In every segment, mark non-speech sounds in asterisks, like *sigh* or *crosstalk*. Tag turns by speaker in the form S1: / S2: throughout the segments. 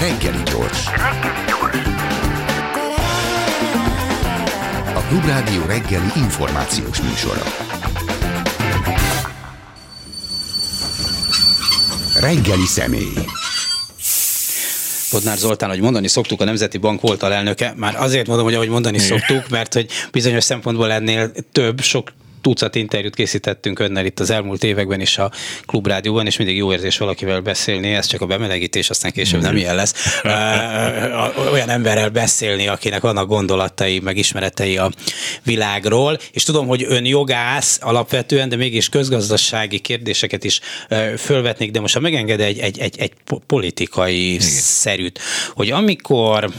S1: Reggeli gyors. A Klubrádió reggeli információs műsora. Reggeli személy.
S2: Bodnár Zoltán, hogy mondani szoktuk, a Nemzeti Bank volt alelnöke. Már azért mondom, hogy ahogy mondani szoktuk, mert hogy bizonyos szempontból ennél több, sok tucat interjút készítettünk önnel itt az elmúlt években is a klubrádióban, és mindig jó érzés valakivel beszélni, ez csak a bemelegítés, aztán később nem ilyen lesz. Olyan emberrel beszélni, akinek vannak gondolatai, meg ismeretei a világról, és tudom, hogy ön jogász alapvetően, de mégis közgazdasági kérdéseket is fölvetnék, de most ha megenged egy, egy, egy, egy politikai Igen. szerűt, hogy amikor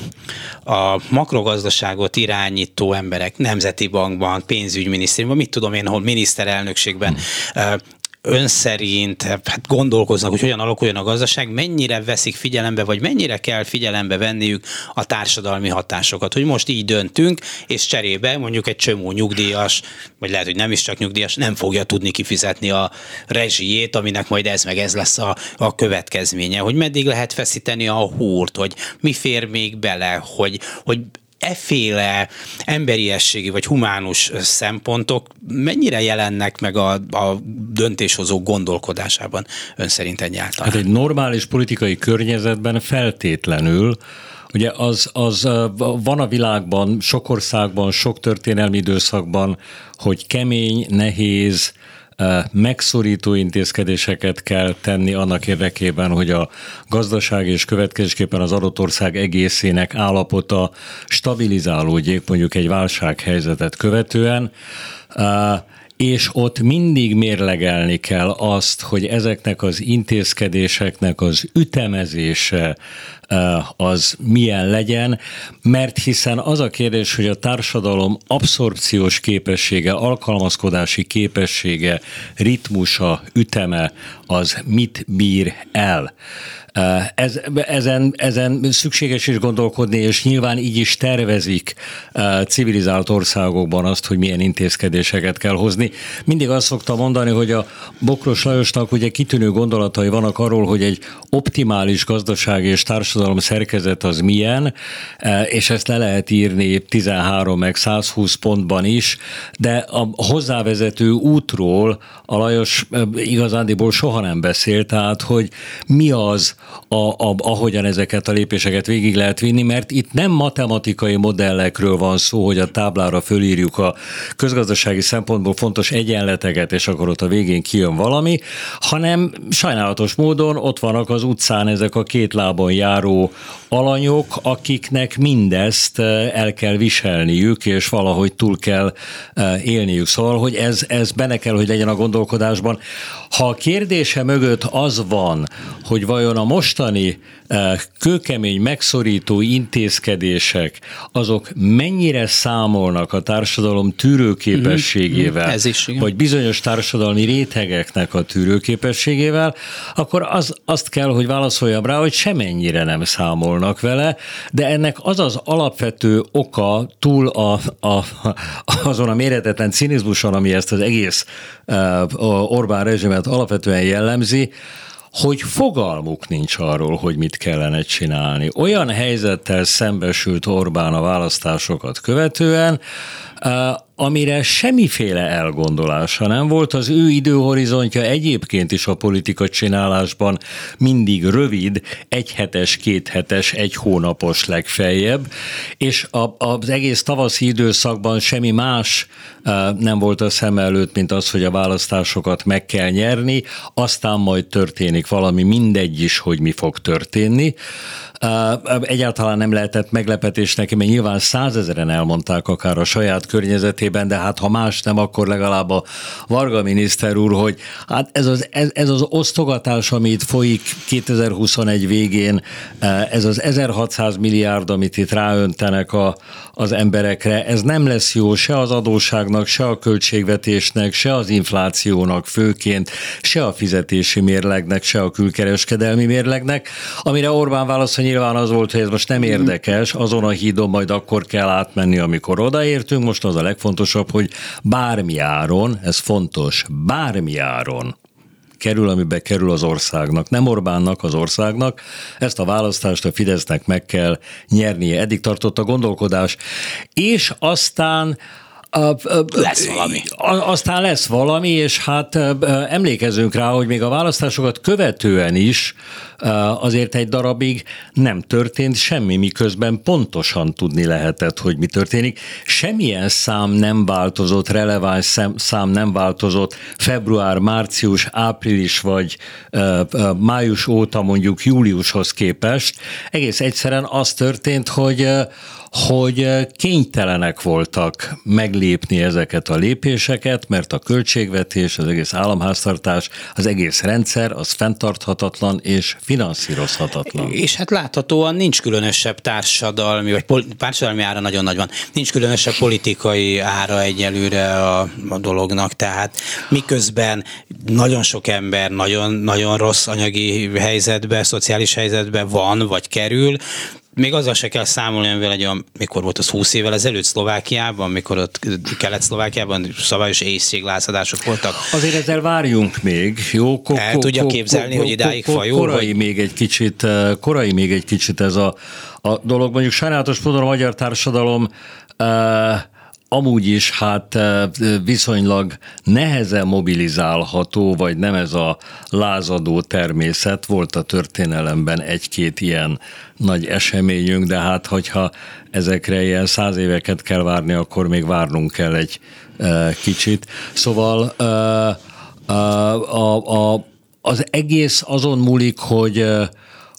S2: a makrogazdaságot irányító emberek Nemzeti Bankban, pénzügyminisztériumban, mit tudom én, hol miniszterelnökségben hmm ön szerint hát gondolkoznak, hogy hogyan alakuljon a gazdaság, mennyire veszik figyelembe, vagy mennyire kell figyelembe venniük a társadalmi hatásokat, hogy most így döntünk, és cserébe mondjuk egy csomó nyugdíjas, vagy lehet, hogy nem is csak nyugdíjas, nem fogja tudni kifizetni a rezsijét, aminek majd ez meg ez lesz a, a következménye, hogy meddig lehet feszíteni a húrt, hogy mi fér még bele, hogy, hogy efféle emberiességi vagy humánus szempontok mennyire jelennek meg a, a döntéshozók gondolkodásában ön szerint egyáltalán?
S3: Hát egy normális politikai környezetben feltétlenül Ugye az, az van a világban, sok országban, sok történelmi időszakban, hogy kemény, nehéz, megszorító intézkedéseket kell tenni annak érdekében, hogy a gazdaság és következésképpen az adott ország egészének állapota stabilizálódjék mondjuk egy válsághelyzetet követően. És ott mindig mérlegelni kell azt, hogy ezeknek az intézkedéseknek az ütemezése az milyen legyen, mert hiszen az a kérdés, hogy a társadalom abszorpciós képessége, alkalmazkodási képessége, ritmusa, üteme az mit bír el. Ez, ezen, ezen szükséges is gondolkodni, és nyilván így is tervezik civilizált országokban azt, hogy milyen intézkedéseket kell hozni. Mindig azt szoktam mondani, hogy a Bokros Lajosnak ugye kitűnő gondolatai vannak arról, hogy egy optimális gazdaság és társadalom szerkezet az milyen, és ezt le lehet írni 13 meg 120 pontban is, de a hozzávezető útról a Lajos igazándiból soha nem beszél, tehát hogy mi az, a, a, ahogyan ezeket a lépéseket végig lehet vinni, mert itt nem matematikai modellekről van szó, hogy a táblára fölírjuk a közgazdasági szempontból fontos egyenleteket, és akkor ott a végén kijön valami, hanem sajnálatos módon ott vannak az utcán ezek a két lábon járó alanyok, akiknek mindezt el kell viselniük, és valahogy túl kell élniük. Szóval, hogy ez, ez benne kell, hogy legyen a gondolkodásban. Ha a kérdése mögött az van, hogy vajon a mostani kőkemény, megszorító intézkedések, azok mennyire számolnak a társadalom tűrőképességével, mhm. Ez is, vagy bizonyos társadalmi rétegeknek a tűrőképességével, akkor az, azt kell, hogy válaszoljam rá, hogy semennyire nem számolnak vele, de ennek az az alapvető oka túl a, a, azon a méretetlen cinizmuson, ami ezt az egész Orbán rezsimet alapvetően jellemzi, hogy fogalmuk nincs arról, hogy mit kellene csinálni. Olyan helyzettel szembesült Orbán a választásokat követően, amire semmiféle elgondolása nem volt, az ő időhorizontja egyébként is a politika csinálásban mindig rövid, egyhetes, kéthetes, egy hónapos legfeljebb, és a, az egész tavaszi időszakban semmi más nem volt a szem előtt, mint az, hogy a választásokat meg kell nyerni, aztán majd történik valami, mindegy is, hogy mi fog történni. Egyáltalán nem lehetett meglepetés neki, mert nyilván százezeren elmondták akár a saját környezetében, de hát ha más nem, akkor legalább a Varga miniszter úr, hogy hát ez az, ez, ez az osztogatás, ami itt folyik 2021 végén, ez az 1600 milliárd, amit itt ráöntenek a, az emberekre, ez nem lesz jó se az adóságnak, se a költségvetésnek, se az inflációnak főként, se a fizetési mérlegnek, se a külkereskedelmi mérlegnek, amire Orbán válasza nyilván az volt, hogy ez most nem érdekes, azon a hídon majd akkor kell átmenni, amikor odaértünk, most az a legfontosabb, hogy bármi áron, ez fontos, bármi áron kerül, amibe kerül az országnak. Nem Orbánnak, az országnak. Ezt a választást a Fidesznek meg kell nyernie. Eddig tartott a gondolkodás. És aztán
S2: lesz valami.
S3: Aztán lesz valami, és hát emlékezünk rá, hogy még a választásokat követően is azért egy darabig nem történt semmi, miközben pontosan tudni lehetett, hogy mi történik. Semmilyen szám nem változott, releváns szám nem változott február, március, április vagy május óta mondjuk júliushoz képest. Egész egyszerűen az történt, hogy hogy eh, kénytelenek voltak meglépni ezeket a lépéseket, mert a költségvetés, az egész államháztartás, az egész rendszer, az fenntarthatatlan és finanszírozhatatlan.
S2: És hát láthatóan nincs különösebb társadalmi, vagy társadalmi ára nagyon nagy van, nincs különösebb politikai ára egyelőre a, a dolognak, tehát miközben nagyon sok ember nagyon, nagyon rossz anyagi helyzetbe, szociális helyzetbe van, vagy kerül, még azzal se kell számolni, amivel egy olyan, mikor volt az 20 évvel ezelőtt Szlovákiában, mikor ott Kelet-Szlovákiában szabályos éjsziglázadások voltak.
S3: Azért ezzel várjunk még, jó?
S2: Ko- El tudja képzelni, hogy idáig fajul?
S3: Korai még egy kicsit, eh, korai még egy kicsit ez a, a dolog. Mondjuk sajnálatos módon a magyar társadalom uh, amúgy is hát viszonylag nehezen mobilizálható, vagy nem ez a lázadó természet. Volt a történelemben egy-két ilyen nagy eseményünk, de hát hogyha ezekre ilyen száz éveket kell várni, akkor még várnunk kell egy kicsit. Szóval a, a, a, az egész azon múlik, hogy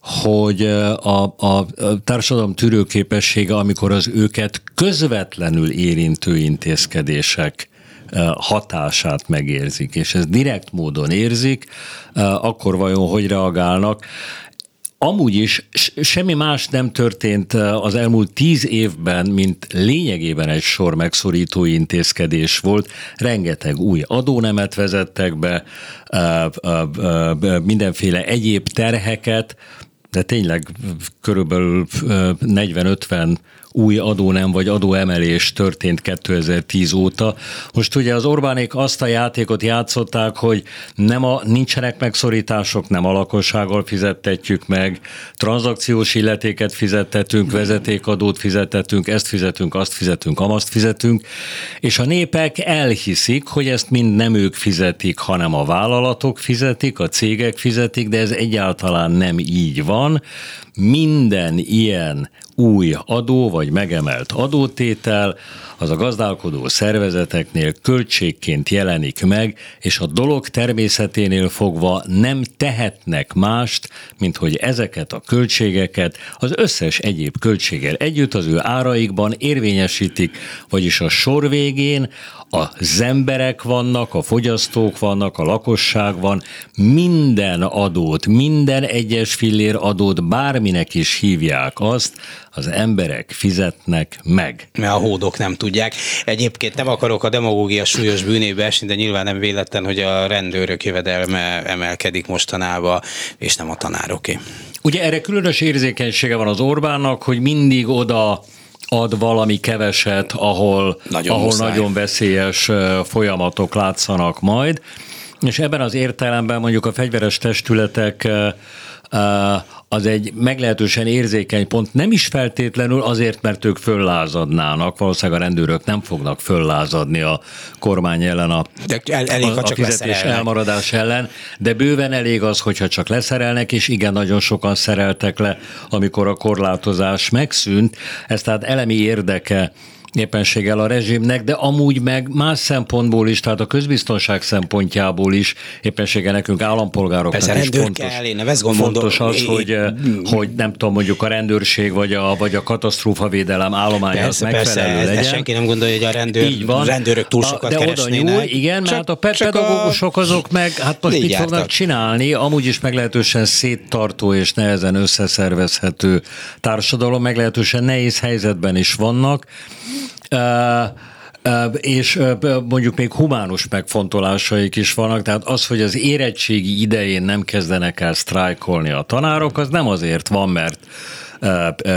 S3: hogy a, a társadalom tűrőképessége, amikor az őket közvetlenül érintő intézkedések hatását megérzik, és ez direkt módon érzik, akkor vajon hogy reagálnak? Amúgy is semmi más nem történt az elmúlt tíz évben, mint lényegében egy sor megszorító intézkedés volt. Rengeteg új adónemet vezettek be, mindenféle egyéb terheket, de tényleg körülbelül 40-50 új adónem vagy adóemelés történt 2010 óta. Most ugye az Orbánék azt a játékot játszották, hogy nem a, nincsenek megszorítások, nem a lakossággal fizettetjük meg, tranzakciós illetéket fizettetünk, vezetékadót fizettetünk, ezt fizetünk, azt fizetünk, amazt fizetünk, és a népek elhiszik, hogy ezt mind nem ők fizetik, hanem a vállalatok fizetik, a cégek fizetik, de ez egyáltalán nem így van. Minden ilyen új adó vagy megemelt adótétel az a gazdálkodó szervezeteknél költségként jelenik meg, és a dolog természeténél fogva nem tehetnek mást, mint hogy ezeket a költségeket az összes egyéb költséggel együtt az ő áraikban érvényesítik, vagyis a sor végén az emberek vannak, a fogyasztók vannak, a lakosság van, minden adót, minden egyes fillér adót bárminek is hívják azt, az emberek fizetnek meg.
S2: Mert a hódok nem tudják. Egyébként nem akarok a demagógia súlyos bűnébe esni, de nyilván nem véletlen, hogy a rendőrök jövedelme emelkedik mostanában, és nem a tanároké.
S3: Ugye erre különös érzékenysége van az Orbánnak, hogy mindig oda ad valami keveset, ahol nagyon, ahol nagyon veszélyes folyamatok látszanak majd. És ebben az értelemben mondjuk a fegyveres testületek az egy meglehetősen érzékeny pont, nem is feltétlenül azért, mert ők föllázadnának, valószínűleg a rendőrök nem fognak föllázadni a kormány ellen a,
S2: de el, elég,
S3: a, a fizetés elmaradás ellen, de bőven elég az, hogyha csak leszerelnek, és igen, nagyon sokan szereltek le, amikor a korlátozás megszűnt. Ez tehát elemi érdeke éppenséggel a rezsimnek, de amúgy meg más szempontból is, tehát a közbiztonság szempontjából is éppenséggel nekünk állampolgároknak Persze, is fontos, kell, én ezt fontos az, hogy, eh, hogy nem tudom, mondjuk a rendőrség vagy a, vagy a katasztrófavédelem állománya persze, az megfelelő persze, legyen.
S2: senki nem gondolja, hogy a rendőr, Így van. rendőrök túl sokat de keresnének. Oda nyúl,
S3: igen, csak, mert a pedagógusok azok meg, hát most mit fognak csinálni? Amúgy is meglehetősen széttartó és nehezen összeszervezhető társadalom, meglehetősen nehéz helyzetben is vannak és mondjuk még humánus megfontolásaik is vannak, tehát az, hogy az érettségi idején nem kezdenek el sztrájkolni a tanárok, az nem azért van, mert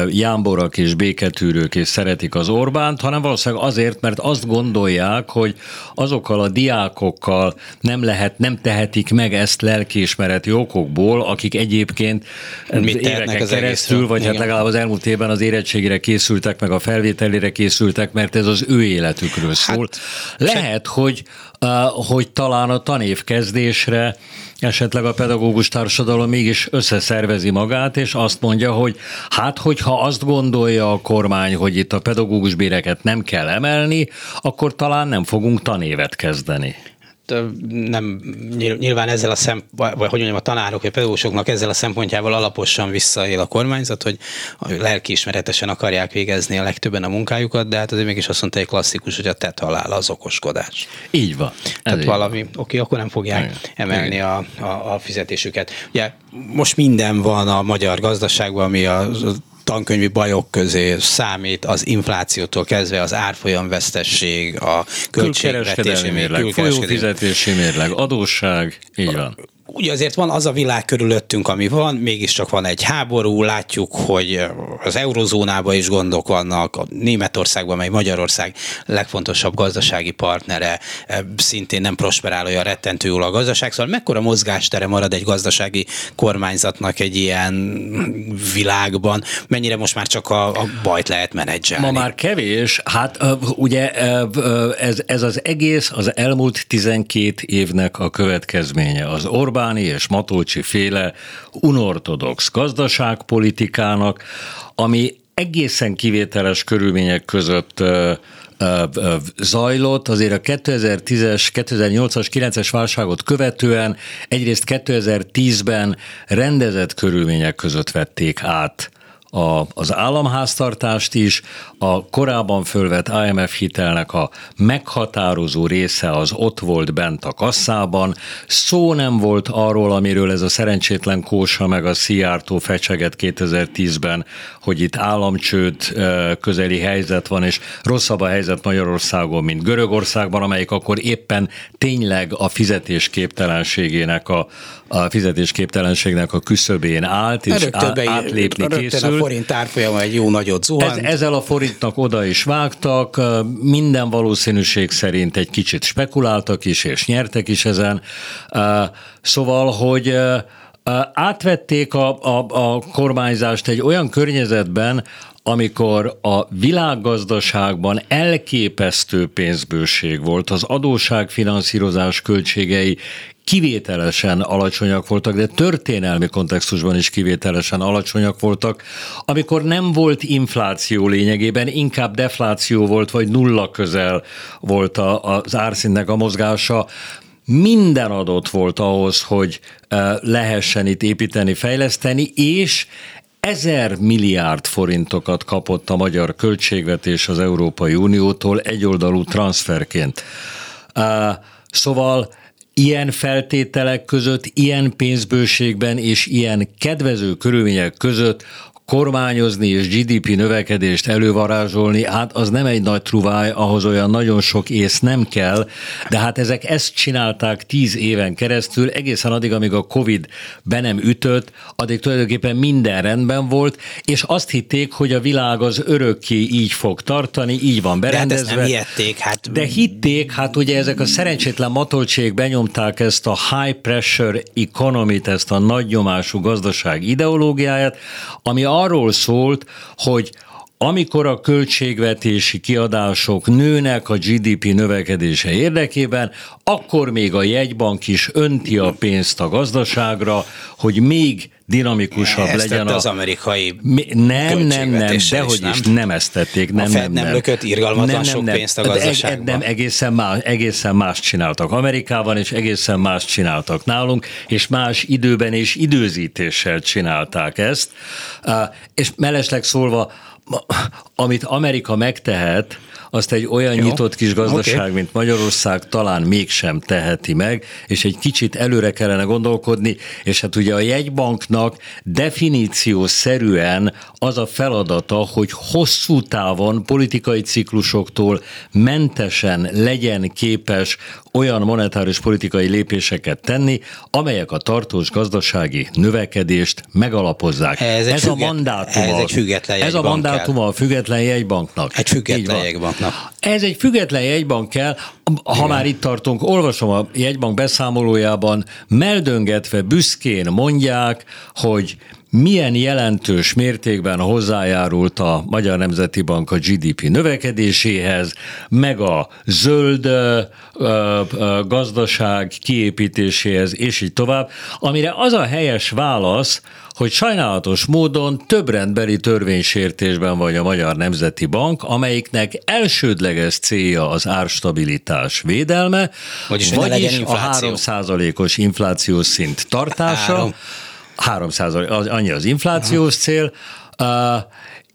S3: jámborak és béketűrők és szeretik az Orbánt, hanem valószínűleg azért, mert azt gondolják, hogy azokkal a diákokkal nem lehet, nem tehetik meg ezt lelkiismereti okokból, akik egyébként Mit éveken keresztül, vagy hát Igen. hát legalább az elmúlt évben az érettségére készültek, meg a felvételére készültek, mert ez az ő életükről szól. Hát, Lehet, hogy, uh, hogy talán a tanévkezdésre esetleg a pedagógus társadalom mégis összeszervezi magát, és azt mondja, hogy hát, hogyha azt gondolja a kormány, hogy itt a pedagógus béreket nem kell emelni, akkor talán nem fogunk tanévet kezdeni
S2: nem, nyilván ezzel a szem, vagy hogy mondjam, a tanárok, vagy a pedagógusoknak ezzel a szempontjával alaposan visszaél a kormányzat, hogy lelkiismeretesen akarják végezni a legtöbben a munkájukat, de hát azért mégis azt mondta egy klasszikus, hogy a tett halál az okoskodás.
S3: Így van.
S2: Tehát így valami, oké, akkor nem fogják Igen. emelni a, a, a fizetésüket. Ugye most minden van a magyar gazdaságban, ami a tankönyvi bajok közé számít az inflációtól kezdve az árfolyamvesztesség, a költségvetési
S3: mérleg, folyófizetési mérleg, adósság, így van
S2: ugye azért van az a világ körülöttünk, ami van, mégiscsak van egy háború, látjuk, hogy az eurozónában is gondok vannak, a Németországban, mely Magyarország legfontosabb gazdasági partnere, szintén nem prosperál olyan rettentő jól a gazdaság, szóval mekkora mozgástere marad egy gazdasági kormányzatnak egy ilyen világban, mennyire most már csak a, a bajt lehet menedzselni?
S3: Ma már kevés, hát ugye ez, ez az egész az elmúlt 12 évnek a következménye. Az Orbán Orbáni és Matolcsi féle unortodox gazdaságpolitikának, ami egészen kivételes körülmények között zajlott, azért a 2010-es, 2008-as, 9-es válságot követően egyrészt 2010-ben rendezett körülmények között vették át a, az államháztartást is, a korábban fölvett IMF hitelnek a meghatározó része az ott volt bent a kasszában. Szó nem volt arról, amiről ez a szerencsétlen Kósa meg a Szijjártó fecseget 2010-ben, hogy itt államcsőd közeli helyzet van, és rosszabb a helyzet Magyarországon, mint Görögországban, amelyik akkor éppen tényleg a fizetésképtelenségének a, a fizetésképtelenségnek a küszöbén állt, és á, átlépni készül.
S2: a forint árfolyama egy jó nagyot zuhant.
S3: Ez, ezzel a forintnak oda is vágtak, minden valószínűség szerint egy kicsit spekuláltak is, és nyertek is ezen. Szóval, hogy átvették a, a, a kormányzást egy olyan környezetben, amikor a világgazdaságban elképesztő pénzbőség volt, az adósságfinanszírozás költségei kivételesen alacsonyak voltak, de történelmi kontextusban is kivételesen alacsonyak voltak, amikor nem volt infláció lényegében, inkább defláció volt, vagy nulla közel volt az árszintnek a mozgása, minden adott volt ahhoz, hogy eh, lehessen itt építeni, fejleszteni, és ezer milliárd forintokat kapott a magyar költségvetés az Európai Uniótól egyoldalú transferként. Szóval ilyen feltételek között, ilyen pénzbőségben és ilyen kedvező körülmények között kormányozni és GDP növekedést elővarázsolni, hát az nem egy nagy truváj, ahhoz olyan nagyon sok ész nem kell, de hát ezek ezt csinálták tíz éven keresztül, egészen addig, amíg a Covid be nem ütött, addig tulajdonképpen minden rendben volt, és azt hitték, hogy a világ az örökké így fog tartani, így van berendezve. De hát
S2: ezt nem hihették, hát...
S3: De hitték, hát ugye ezek a szerencsétlen matoltsék benyomták ezt a high pressure economy ezt a nagy nyomású gazdaság ideológiáját, ami arról szólt, hogy amikor a költségvetési kiadások nőnek a GDP növekedése érdekében, akkor még a jegybank is önti a pénzt a gazdaságra, hogy még dinamikusabb ezt legyen.
S2: A... az amerikai
S3: Mi, Nem, nem, nem, dehogy is, nem, nem ezt tették. Nem,
S2: a Fed nem, nem lökött irgalmatlan nem, sok nem, pénzt a gazdaságban.
S3: Nem, egészen más, egészen más csináltak Amerikában, és egészen más csináltak nálunk, és más időben és időzítéssel csinálták ezt. És mellesleg szólva, amit Amerika megtehet, azt egy olyan Jó. nyitott kis gazdaság, okay. mint Magyarország talán mégsem teheti meg, és egy kicsit előre kellene gondolkodni, és hát ugye a jegybanknak definíció szerűen az a feladata, hogy hosszú távon politikai ciklusoktól mentesen legyen képes olyan monetáris politikai lépéseket tenni, amelyek a tartós gazdasági növekedést megalapozzák.
S2: Ez,
S3: ez
S2: függet,
S3: a mandátuma.
S2: Ez egy független
S3: Ez a mandátuma a független jegybanknak.
S2: Egy független jegybanknak.
S3: Ez egy független jegybank kell, ha Igen. már itt tartunk, olvasom a jegybank beszámolójában, meldöngetve büszkén mondják, hogy milyen jelentős mértékben hozzájárult a Magyar Nemzeti Bank a GDP növekedéséhez, meg a zöld ö, ö, gazdaság kiépítéséhez, és így tovább, amire az a helyes válasz, hogy sajnálatos módon több rendbeli törvénysértésben vagy a Magyar Nemzeti Bank, amelyiknek elsődleges célja az árstabilitás védelme, vagyis, vagyis a 3%-os inflációs szint tartása. Három 3 az, annyi az inflációs cél,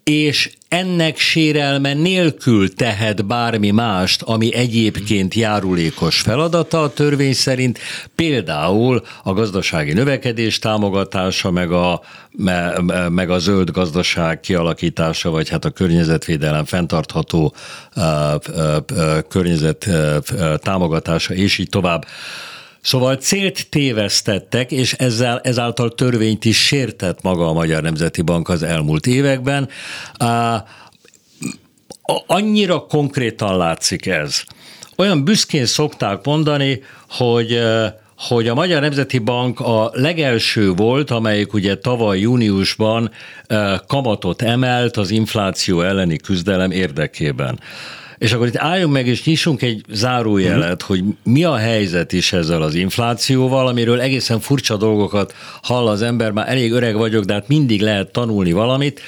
S3: és ennek sérelme nélkül tehet bármi mást, ami egyébként járulékos feladata a törvény szerint, például a gazdasági növekedés támogatása, meg a, meg a zöld gazdaság kialakítása, vagy hát a környezetvédelem fenntartható környezet támogatása, és így tovább. Szóval célt tévesztettek, és ezzel, ezáltal törvényt is sértett maga a Magyar Nemzeti Bank az elmúlt években. Annyira konkrétan látszik ez. Olyan büszkén szokták mondani, hogy hogy a Magyar Nemzeti Bank a legelső volt, amelyik ugye tavaly júniusban kamatot emelt az infláció elleni küzdelem érdekében. És akkor itt álljunk meg, és nyissunk egy zárójelet, hogy mi a helyzet is ezzel az inflációval, amiről egészen furcsa dolgokat hall az ember, már elég öreg vagyok, de hát mindig lehet tanulni valamit.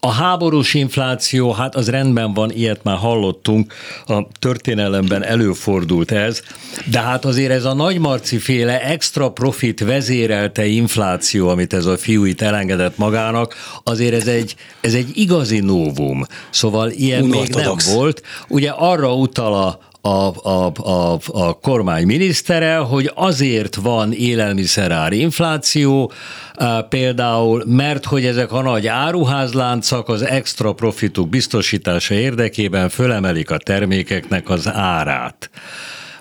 S3: A háborús infláció, hát az rendben van, ilyet már hallottunk, a történelemben előfordult ez, de hát azért ez a nagymarci féle extra profit vezérelte infláció, amit ez a fiú itt elengedett magának, azért ez egy, ez egy igazi novum. Szóval ilyen még nem volt. Ugye arra utal a, a, a, a, a kormány minisztere, hogy azért van élelmiszerár infláció, például, mert hogy ezek a nagy áruházláncak az extra profituk biztosítása érdekében fölemelik a termékeknek az árát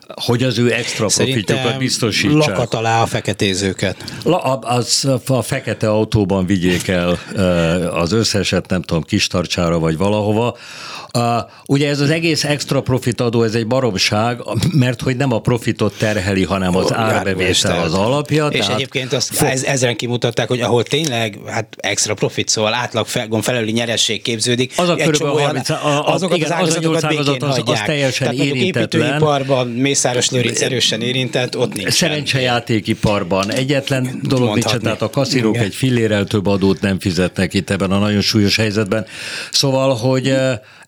S3: hogy az ő extra profitjukat biztosítsák.
S2: Lakat alá a feketézőket.
S3: La, az, a fekete autóban vigyék el az összeset, nem tudom, kistarcsára vagy valahova, Uh, ugye ez az egész extra profit adó, ez egy baromság, mert hogy nem a profitot terheli, hanem az árbevétel az alapja.
S2: És tehát egyébként azt fo- ez, ezeren kimutatták, hogy ahol tényleg hát extra profit, szóval átlag felüli nyeresség képződik.
S3: Az a körülbelül 30, a, a, azokat igen, az, az, az, az, az, az teljesen tehát érintetlen.
S2: építőiparban Mészáros Lőrinc erősen érintett, ott nincs.
S3: Szerencsejátékiparban egyetlen dolog nincs, tehát a kaszírók egy fillérel több adót nem fizetnek itt ebben a nagyon súlyos helyzetben. Szóval, hogy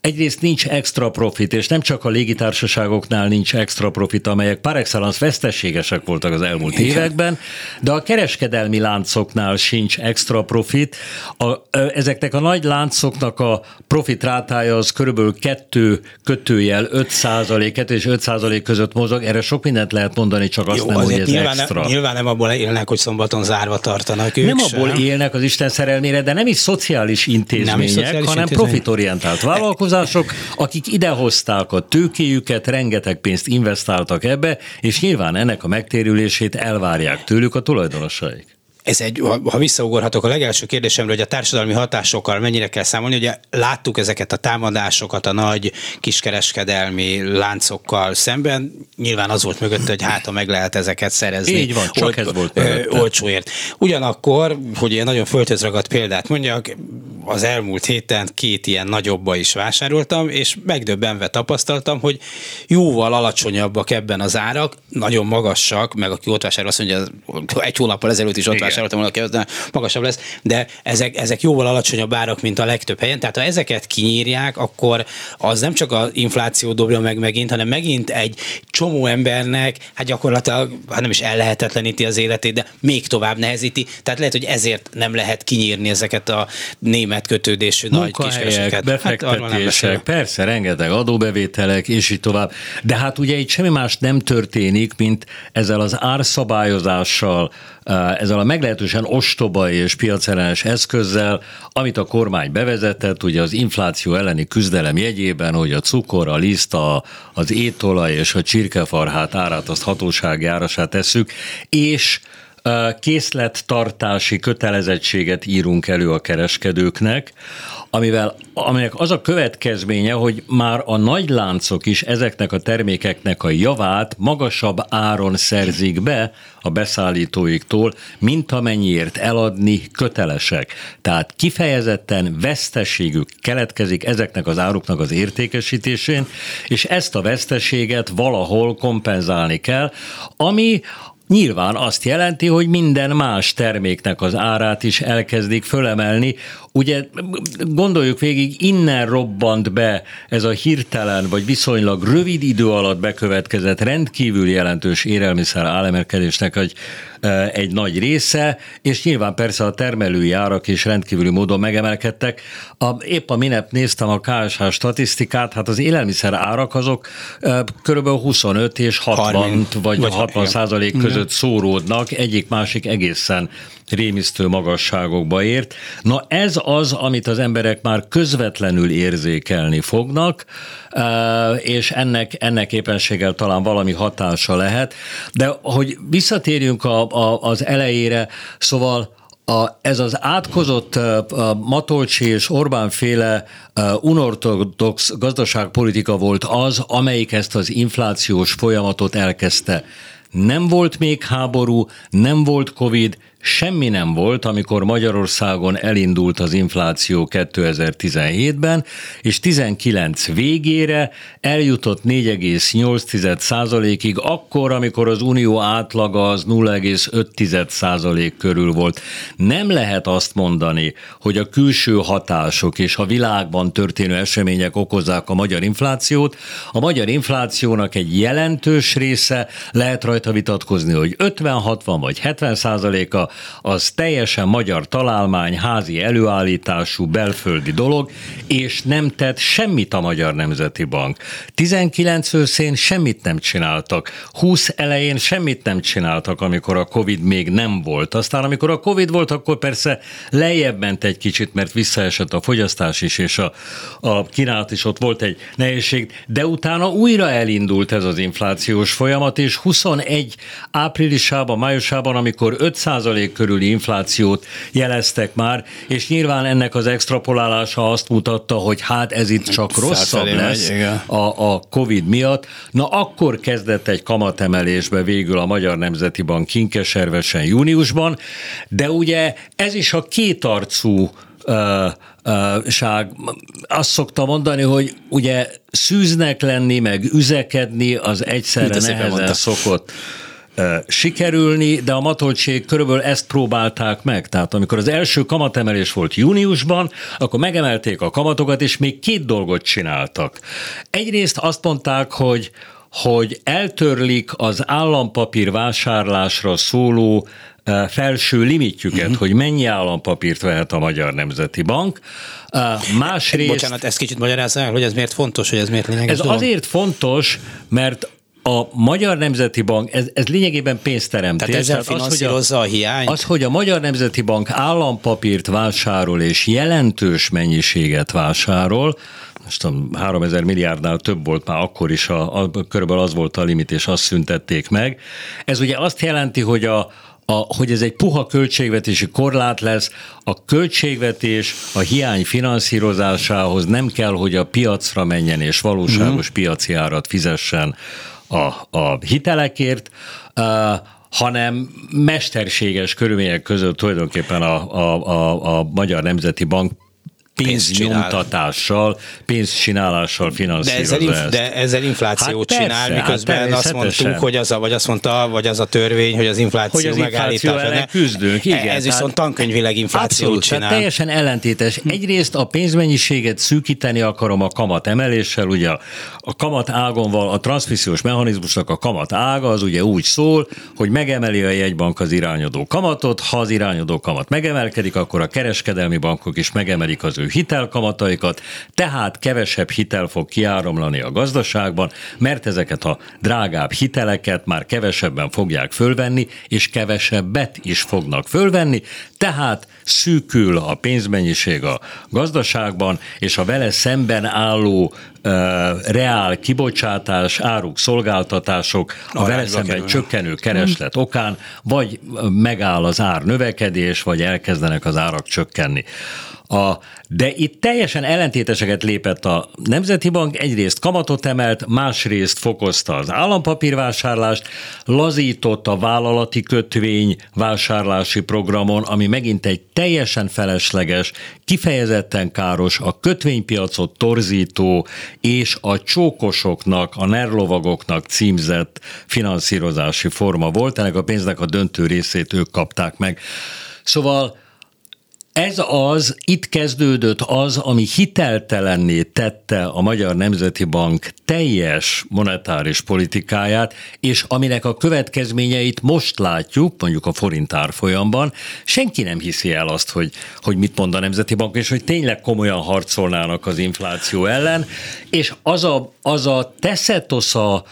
S3: egyrészt nincs extra profit, és nem csak a légitársaságoknál nincs extra profit, amelyek par excellence veszteségesek voltak az elmúlt Igen. években, de a kereskedelmi láncoknál sincs extra profit. A, ezeknek a nagy láncoknak a profit rátája az körülbelül 2 kötőjel 5 százalék, 2 és 5 százalék között mozog. Erre sok mindent lehet mondani, csak azt Jó, nem, hogy ez
S2: nyilván
S3: extra.
S2: Nem, nyilván nem abból élnek, hogy szombaton zárva tartanak ők
S3: Nem sem. abból élnek az Isten szerelmére, de nem is szociális intézmények, nem is szociális hanem intézmény. profitorientált vállalkozások vállalkozások, akik idehozták a tőkéjüket, rengeteg pénzt investáltak ebbe, és nyilván ennek a megtérülését elvárják tőlük a tulajdonosaik.
S2: Ez egy, ha visszaugorhatok a legelső kérdésemre, hogy a társadalmi hatásokkal mennyire kell számolni, ugye láttuk ezeket a támadásokat a nagy kiskereskedelmi láncokkal szemben, nyilván az volt mögött, hogy hát, ha meg lehet ezeket szerezni.
S3: Így van, csak old, ez volt
S2: mögötte. olcsóért. Ugyanakkor, hogy ilyen nagyon földhözragadt példát mondjak, az elmúlt héten két ilyen nagyobba is vásároltam, és megdöbbenve tapasztaltam, hogy jóval alacsonyabbak ebben az árak, nagyon magasak, meg aki ott vásárol, azt mondja, egy hónappal ezelőtt is ott vásároltam valaki, az magasabb lesz, de ezek, ezek jóval alacsonyabb árak, mint a legtöbb helyen. Tehát ha ezeket kinyírják, akkor az nem csak az infláció dobja meg megint, hanem megint egy csomó embernek, hát gyakorlatilag hát nem is ellehetetleníti az életét, de még tovább nehezíti. Tehát lehet, hogy ezért nem lehet kinyírni ezeket a német németkötődésű nagy
S3: Munkahelyek,
S2: kiskereseket.
S3: befektetések, hát persze, rengeteg adóbevételek, és így tovább. De hát ugye itt semmi más nem történik, mint ezzel az árszabályozással, eh, ezzel a meglehetősen ostoba és piacellenes eszközzel, amit a kormány bevezetett, ugye az infláció elleni küzdelem jegyében, hogy a cukor, a liszt, a, az étolaj és a csirkefarhát árát azt hatósági árasát tesszük, és készlettartási kötelezettséget írunk elő a kereskedőknek, amivel, aminek az a következménye, hogy már a nagy láncok is ezeknek a termékeknek a javát magasabb áron szerzik be a beszállítóiktól, mint amennyiért eladni kötelesek. Tehát kifejezetten veszteségük keletkezik ezeknek az áruknak az értékesítésén, és ezt a veszteséget valahol kompenzálni kell, ami Nyilván azt jelenti, hogy minden más terméknek az árát is elkezdik fölemelni. Ugye gondoljuk végig, innen robbant be ez a hirtelen vagy viszonylag rövid idő alatt bekövetkezett rendkívül jelentős élelmiszer álemelkedésnek egy, egy nagy része, és nyilván persze a termelői árak is rendkívüli módon megemelkedtek. A, épp a minap néztem a KSH statisztikát, hát az élelmiszer árak azok kb. 25 és 60 30, vagy, vagy 60 százalék között között szóródnak, egyik-másik egészen rémisztő magasságokba ért. Na ez az, amit az emberek már közvetlenül érzékelni fognak, eh, és ennek, ennek éppenséggel talán valami hatása lehet. De hogy visszatérjünk a, a, az elejére, szóval a, ez az átkozott uh, Matolcsi és Orbán féle uh, unortodox gazdaságpolitika volt az, amelyik ezt az inflációs folyamatot elkezdte. Nem volt még háború, nem volt Covid, semmi nem volt, amikor Magyarországon elindult az infláció 2017-ben, és 19 végére eljutott 4,8%-ig, akkor, amikor az unió átlaga az 0,5% körül volt. Nem lehet azt mondani, hogy a külső hatások és a világban történő események okozzák a magyar inflációt. A magyar inflációnak egy jelentős része, lehet rajta vitatkozni, hogy 50-60 vagy 70 százaléka, az teljesen magyar találmány, házi előállítású, belföldi dolog, és nem tett semmit a Magyar Nemzeti Bank. 19 őszén semmit nem csináltak. 20 elején semmit nem csináltak, amikor a Covid még nem volt. Aztán amikor a Covid volt, akkor persze lejjebb ment egy kicsit, mert visszaesett a fogyasztás is, és a, a kínálat is ott volt egy nehézség, de utána újra elindult ez az inflációs folyamat, és 21 áprilisában, májusában, amikor 5 körüli inflációt jeleztek már, és nyilván ennek az extrapolálása azt mutatta, hogy hát ez itt csak rosszabb lesz a, a Covid miatt. Na akkor kezdett egy kamatemelésbe végül a Magyar Nemzeti Bank kinkeservesen júniusban, de ugye ez is a kétarcú uh, ság. Azt szokta mondani, hogy ugye szűznek lenni, meg üzekedni az egyszerre nehezen szokott sikerülni, de a matoltsék körülbelül ezt próbálták meg. Tehát amikor az első kamatemelés volt júniusban, akkor megemelték a kamatokat, és még két dolgot csináltak. Egyrészt azt mondták, hogy hogy eltörlik az állampapír vásárlásra szóló felső limitjüket, uh-huh. hogy mennyi állampapírt vehet a Magyar Nemzeti Bank. Másrészt...
S2: Bocsánat, ezt kicsit magyarázzál, hogy ez miért fontos, hogy ez miért lényeges
S3: Ez dolog? azért fontos, mert a Magyar Nemzeti Bank, ez, ez lényegében pénzteremtés.
S2: Tehát ezzel Tehát finanszírozza az, hogy a, a hiányt?
S3: Az, hogy a Magyar Nemzeti Bank állampapírt vásárol és jelentős mennyiséget vásárol, most a 3000 milliárdnál több volt már akkor is, a, a, körülbelül az volt a limit, és azt szüntették meg. Ez ugye azt jelenti, hogy a, a, hogy ez egy puha költségvetési korlát lesz, a költségvetés a hiány finanszírozásához nem kell, hogy a piacra menjen és valóságos mm. piaci árat fizessen a, a hitelekért, hanem mesterséges körülmények között tulajdonképpen a, a, a, a Magyar Nemzeti Bank pénznyomtatással, pénzcsinálással finanszírozza
S2: de ezzel,
S3: ezt.
S2: de ezzel inflációt
S3: Hát
S2: csinál,
S3: persze,
S2: miközben
S3: hát
S2: azt mondtuk, hogy az a, vagy azt mondta, vagy az a törvény, hogy az infláció
S3: Hogy az
S2: megállítása. ne-
S3: küzdünk, igen,
S2: Ez viszont tankönyvileg inflációt
S3: Abszolút,
S2: csinál.
S3: tehát teljesen ellentétes. Egyrészt a pénzmennyiséget szűkíteni akarom a kamat emeléssel, ugye a kamat ágon val, a transmissziós mechanizmusnak a kamat ága az ugye úgy szól, hogy megemeli a jegybank az irányadó kamatot, ha az irányadó kamat megemelkedik, akkor a kereskedelmi bankok is megemelik az ő hitelkamataikat, tehát kevesebb hitel fog kiáramlani a gazdaságban, mert ezeket a drágább hiteleket már kevesebben fogják fölvenni, és kevesebbet is fognak fölvenni, tehát szűkül a pénzmennyiség a gazdaságban, és a vele szemben álló uh, reál kibocsátás, áruk, szolgáltatások a vele
S2: Arányba
S3: szemben
S2: kerülnek.
S3: csökkenő kereslet okán, vagy megáll az ár növekedés, vagy elkezdenek az árak csökkenni. A, de itt teljesen ellentéteseket lépett a Nemzeti Bank, egyrészt kamatot emelt, másrészt fokozta az állampapírvásárlást, lazított a vállalati kötvény vásárlási programon, ami megint egy teljesen felesleges, kifejezetten káros, a kötvénypiacot torzító és a csókosoknak, a nerlovagoknak címzett finanszírozási forma volt. Ennek a pénznek a döntő részét ők kapták meg. Szóval ez az, itt kezdődött az, ami hiteltelenné tette a Magyar Nemzeti Bank teljes monetáris politikáját, és aminek a következményeit most látjuk, mondjuk a forint árfolyamban, senki nem hiszi el azt, hogy, hogy mit mond a Nemzeti Bank, és hogy tényleg komolyan harcolnának az infláció ellen, és az a, az a teszetosza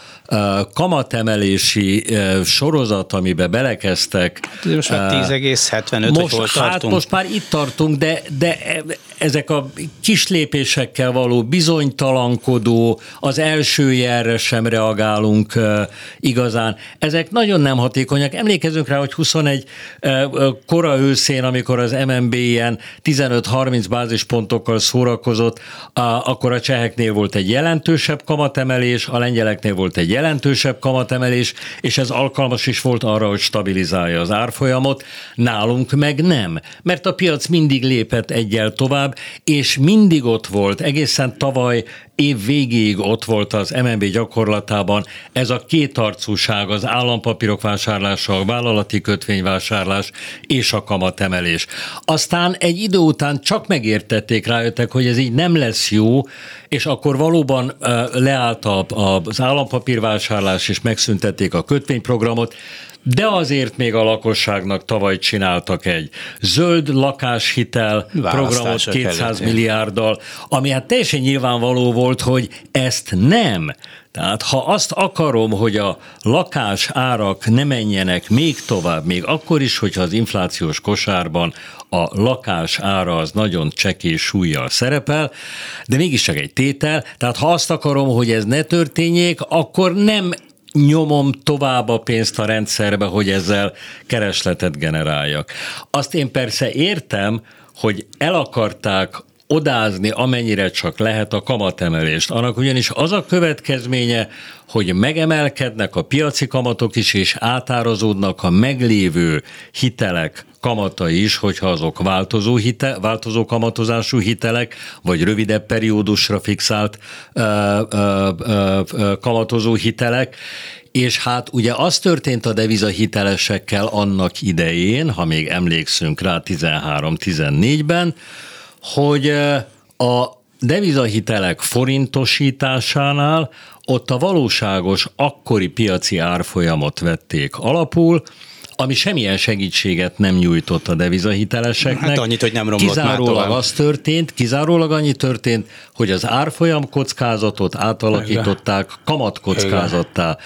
S3: kamatemelési sorozat, amibe belekezdtek.
S2: Most már
S3: uh,
S2: 10,75
S3: most,
S2: hol
S3: hát
S2: tartunk?
S3: most már itt tartunk, de, de ezek a kis lépésekkel való bizonytalankodó, az első jelre sem reagálunk igazán. Ezek nagyon nem hatékonyak. Emlékezünk rá, hogy 21 uh, kora őszén, amikor az MNB ilyen 15-30 bázispontokkal szórakozott, akkor a cseheknél volt egy jelentősebb kamatemelés, a lengyeleknél volt egy jelentősebb kamatemelés, és ez alkalmas is volt arra, hogy stabilizálja az árfolyamot. Nálunk meg nem, mert a piac mindig lépett egyel tovább, és mindig ott volt, egészen tavaly év végéig ott volt az MNB gyakorlatában ez a kétarcúság, az állampapírok vásárlása, a vállalati kötvényvásárlás és a kamatemelés. Aztán egy idő után csak megértették, rájöttek, hogy ez így nem lesz jó, és akkor valóban leállt az állampapírvásárlás, és megszüntették a kötvényprogramot, de azért még a lakosságnak tavaly csináltak egy zöld lakáshitel programot
S2: Választások
S3: 200
S2: előtt,
S3: milliárddal, ami hát teljesen nyilvánvaló volt, hogy ezt nem. Tehát ha azt akarom, hogy a lakás árak ne menjenek még tovább, még akkor is, hogyha az inflációs kosárban a lakás ára az nagyon csekély súlyjal szerepel, de mégiscsak egy tétel, tehát ha azt akarom, hogy ez ne történjék, akkor nem nyomom tovább a pénzt a rendszerbe, hogy ezzel keresletet generáljak. Azt én persze értem, hogy el akarták odázni, amennyire csak lehet a kamatemelést. Annak ugyanis az a következménye, hogy megemelkednek a piaci kamatok is, és átárazódnak a meglévő hitelek kamatai is, hogyha azok változó, hite, változó kamatozású hitelek, vagy rövidebb periódusra fixált ö, ö, ö, kamatozó hitelek, és hát ugye az történt a devizahitelesekkel annak idején, ha még emlékszünk rá 13-14-ben, hogy a devizahitelek forintosításánál ott a valóságos akkori piaci árfolyamot vették alapul, ami semmilyen segítséget nem nyújtott a devizahiteleseknek.
S2: Hát annyit, hogy nem romlott már
S3: Kizárólag
S2: tovább.
S3: az történt, kizárólag annyi történt, hogy az árfolyam kockázatot átalakították kamatkockázattá.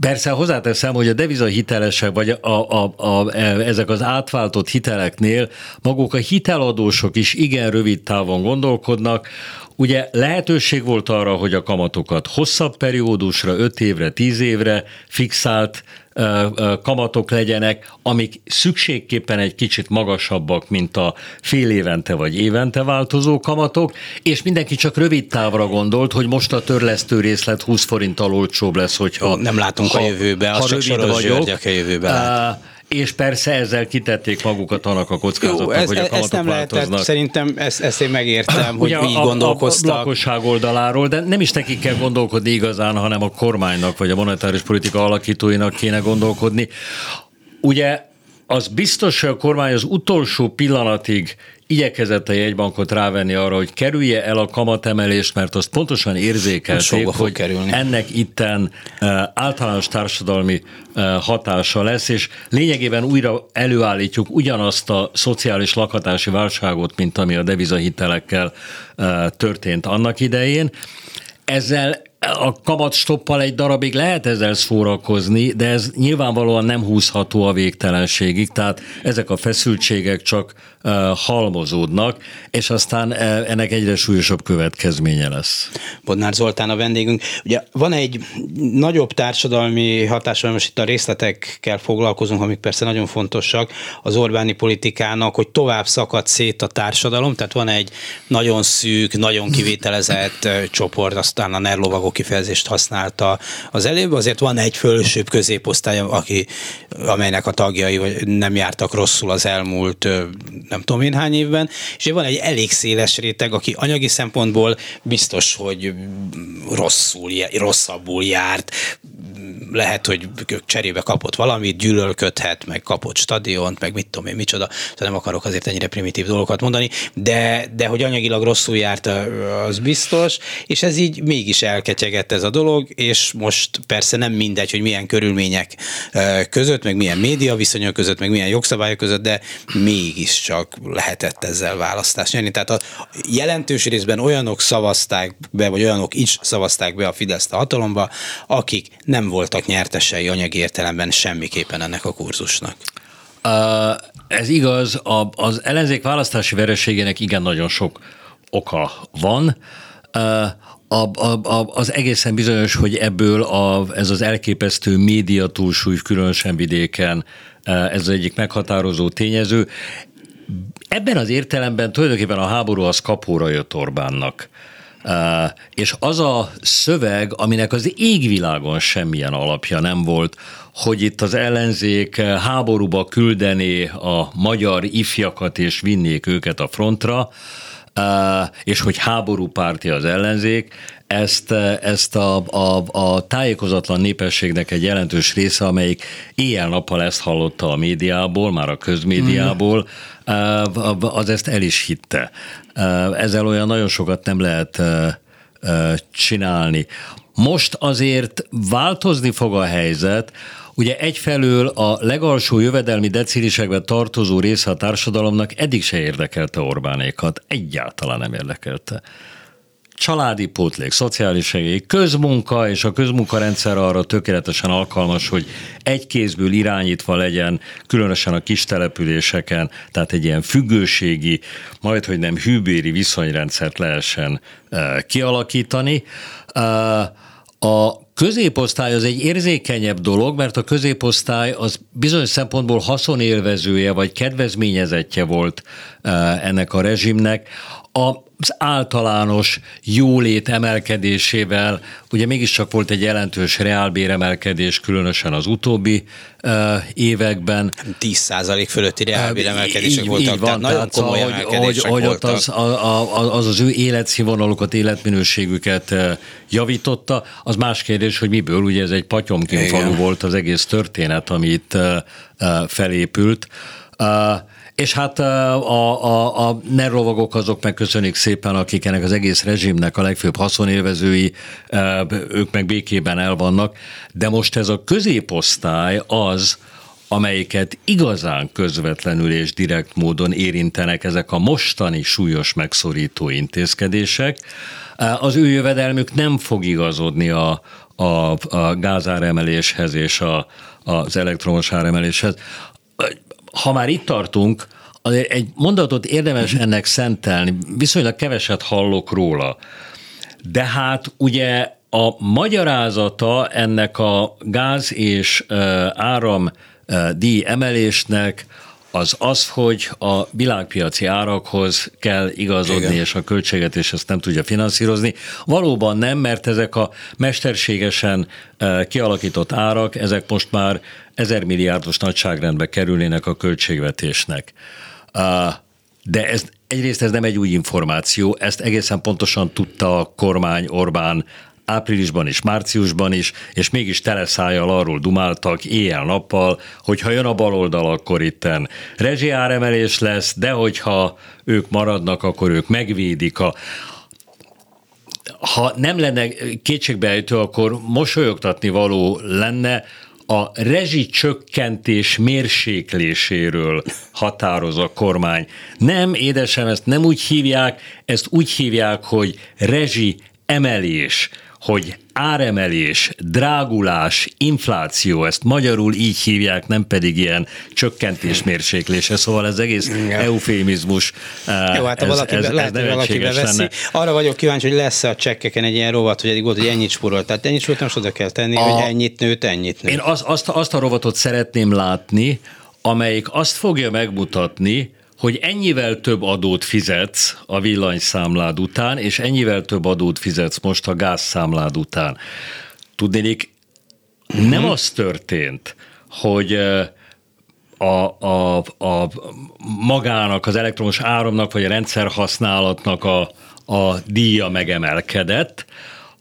S3: Persze hozzáteszem, hogy a devizahitelesek, vagy a, a, a, ezek az átváltott hiteleknél maguk a hiteladósok is igen rövid távon gondolkodnak, Ugye lehetőség volt arra, hogy a kamatokat hosszabb periódusra, 5 évre, 10 évre fixált kamatok legyenek, amik szükségképpen egy kicsit magasabbak, mint a fél évente vagy évente változó kamatok, és mindenki csak rövid távra gondolt, hogy most a törlesztő részlet 20 forinttal olcsóbb lesz, hogyha...
S2: Nem látunk a jövőbe, azt csak Soros Györgyek a jövőbe lát.
S3: És persze ezzel kitették magukat annak a kockázatnak, Jó, ez, hogy a kamatok
S2: ezt nem
S3: változnak.
S2: Lehet, szerintem ezt, ezt én megértem, *coughs* hogy így a, gondolkoztak.
S3: A, a lakosság oldaláról, de nem is nekik kell gondolkodni igazán, hanem a kormánynak vagy a monetáris politika alakítóinak kéne gondolkodni. Ugye az biztos, hogy a kormány az utolsó pillanatig igyekezett a jegybankot rávenni arra, hogy kerülje el a kamatemelést, mert azt pontosan érzékelték, hogy kerülni. ennek itten uh, általános társadalmi uh, hatása lesz, és lényegében újra előállítjuk ugyanazt a szociális lakhatási válságot, mint ami a devizahitelekkel uh, történt annak idején. Ezzel a kamatstoppal egy darabig lehet ezzel szórakozni, de ez nyilvánvalóan nem húzható a végtelenségig, tehát ezek a feszültségek csak halmozódnak, és aztán ennek egyre súlyosabb következménye lesz.
S2: Bodnár Zoltán a vendégünk. Ugye van egy nagyobb társadalmi hatás, most itt a részletekkel foglalkozunk, amik persze nagyon fontosak az Orbáni politikának, hogy tovább szakad szét a társadalom, tehát van egy nagyon szűk, nagyon kivételezett csoport, aztán a nerlovagok kifejezést használta az előbb, azért van egy fölsőbb középosztály, aki, amelynek a tagjai nem jártak rosszul az elmúlt nem tudom én hány évben, és van egy elég széles réteg, aki anyagi szempontból biztos, hogy rosszul, rosszabbul járt, lehet, hogy cserébe kapott valamit, gyűlölködhet, meg kapott stadiont, meg mit tudom én, micsoda, szóval nem akarok azért ennyire primitív dolgokat mondani, de, de hogy anyagilag rosszul járt, az biztos, és ez így mégis elketyegett ez a dolog, és most persze nem mindegy, hogy milyen körülmények között, meg milyen média viszonyok között, meg milyen jogszabályok között, de mégiscsak lehetett ezzel választást nyerni. Tehát a jelentős részben olyanok szavazták be, vagy olyanok is szavazták be a Fideszt a hatalomba, akik nem voltak nyertesei anyagi értelemben semmiképpen ennek a kurzusnak.
S3: Uh, ez igaz, a, az ellenzék választási vereségének igen nagyon sok oka van. Uh, a, a, a, az egészen bizonyos, hogy ebből a, ez az elképesztő média túlsúly, különösen vidéken, ez az egyik meghatározó tényező. Ebben az értelemben tulajdonképpen a háború az kapóra jött Orbánnak. És az a szöveg, aminek az égvilágon semmilyen alapja nem volt, hogy itt az ellenzék háborúba küldené a magyar ifjakat és vinnék őket a frontra, és hogy háború párti az ellenzék, ezt, ezt a, a, a tájékozatlan népességnek egy jelentős része, amelyik éjjel-nappal ezt hallotta a médiából, már a közmédiából, az ezt el is hitte. Ezzel olyan nagyon sokat nem lehet csinálni. Most azért változni fog a helyzet, Ugye egyfelől a legalsó jövedelmi decilisekben tartozó része a társadalomnak eddig se érdekelte Orbánékat, egyáltalán nem érdekelte családi pótlék, szociális segély, közmunka, és a közmunkarendszer arra tökéletesen alkalmas, hogy egy kézből irányítva legyen, különösen a kis településeken, tehát egy ilyen függőségi, majd hogy nem hűbéri viszonyrendszert lehessen uh, kialakítani. Uh, a középosztály az egy érzékenyebb dolog, mert a középosztály az bizonyos szempontból haszonélvezője vagy kedvezményezettje volt ennek a rezsimnek. A az általános jólét emelkedésével, ugye mégiscsak volt egy jelentős reálbéremelkedés, különösen az utóbbi uh, években.
S2: 10% fölötti reálbéremelkedések így, voltak, így van, tehát nagyon komoly
S3: hogy, hogy, hogy ott az, a, az az ő életszínvonalukat, életminőségüket javította. Az más kérdés, hogy miből, ugye ez egy patyomkin falu volt az egész történet, ami itt uh, felépült. Uh, és hát a, a, a nerrovagok azok megköszönik szépen, akik ennek az egész rezsimnek a legfőbb haszonélvezői, ők meg békében el vannak, de most ez a középosztály az, amelyiket igazán közvetlenül és direkt módon érintenek ezek a mostani súlyos megszorító intézkedések, az ő jövedelmük nem fog igazodni a, a, a gázáremeléshez és a, az elektromos áremeléshez ha már itt tartunk, azért egy mondatot érdemes ennek szentelni, viszonylag keveset hallok róla. De hát ugye a magyarázata ennek a gáz és áram díj emelésnek az az, hogy a világpiaci árakhoz kell igazodni, Igen. és a költséget és ezt nem tudja finanszírozni. Valóban nem, mert ezek a mesterségesen eh, kialakított árak, ezek most már ezer milliárdos nagyságrendbe kerülnének a költségvetésnek. Eh, de ez egyrészt ez nem egy új információ, ezt egészen pontosan tudta a kormány Orbán áprilisban és márciusban is, és mégis teleszájjal arról dumáltak éjjel-nappal, hogy ha jön a baloldal, akkor itten rezsiáremelés lesz, de hogyha ők maradnak, akkor ők megvédik a ha nem lenne kétségbeejtő, akkor mosolyogtatni való lenne, a rezsicsökkentés mérsékléséről határoz a kormány. Nem, édesem, ezt nem úgy hívják, ezt úgy hívják, hogy rezsi emelés hogy áremelés, drágulás, infláció, ezt magyarul így hívják, nem pedig ilyen csökkentés mérséklése, szóval ez egész Igen. eufémizmus.
S2: Jó, hát ez, valaki, ez, lehet, ez valaki beveszi. Lenne. Arra vagyok kíváncsi, hogy lesz-e a csekkeken egy ilyen rovat, hogy eddig volt, hogy ennyit sporolt. Tehát ennyit sporolt, most oda kell tenni, a, hogy ennyit nőtt, ennyit nőtt.
S3: Én az, azt, azt a rovatot szeretném látni, amelyik azt fogja megmutatni, hogy ennyivel több adót fizetsz a villanyszámlád után, és ennyivel több adót fizetsz most a gázszámlád után. Tudnélik, uh-huh. nem az történt, hogy a, a, a magának, az elektromos áramnak, vagy a rendszer használatnak a, a díja megemelkedett,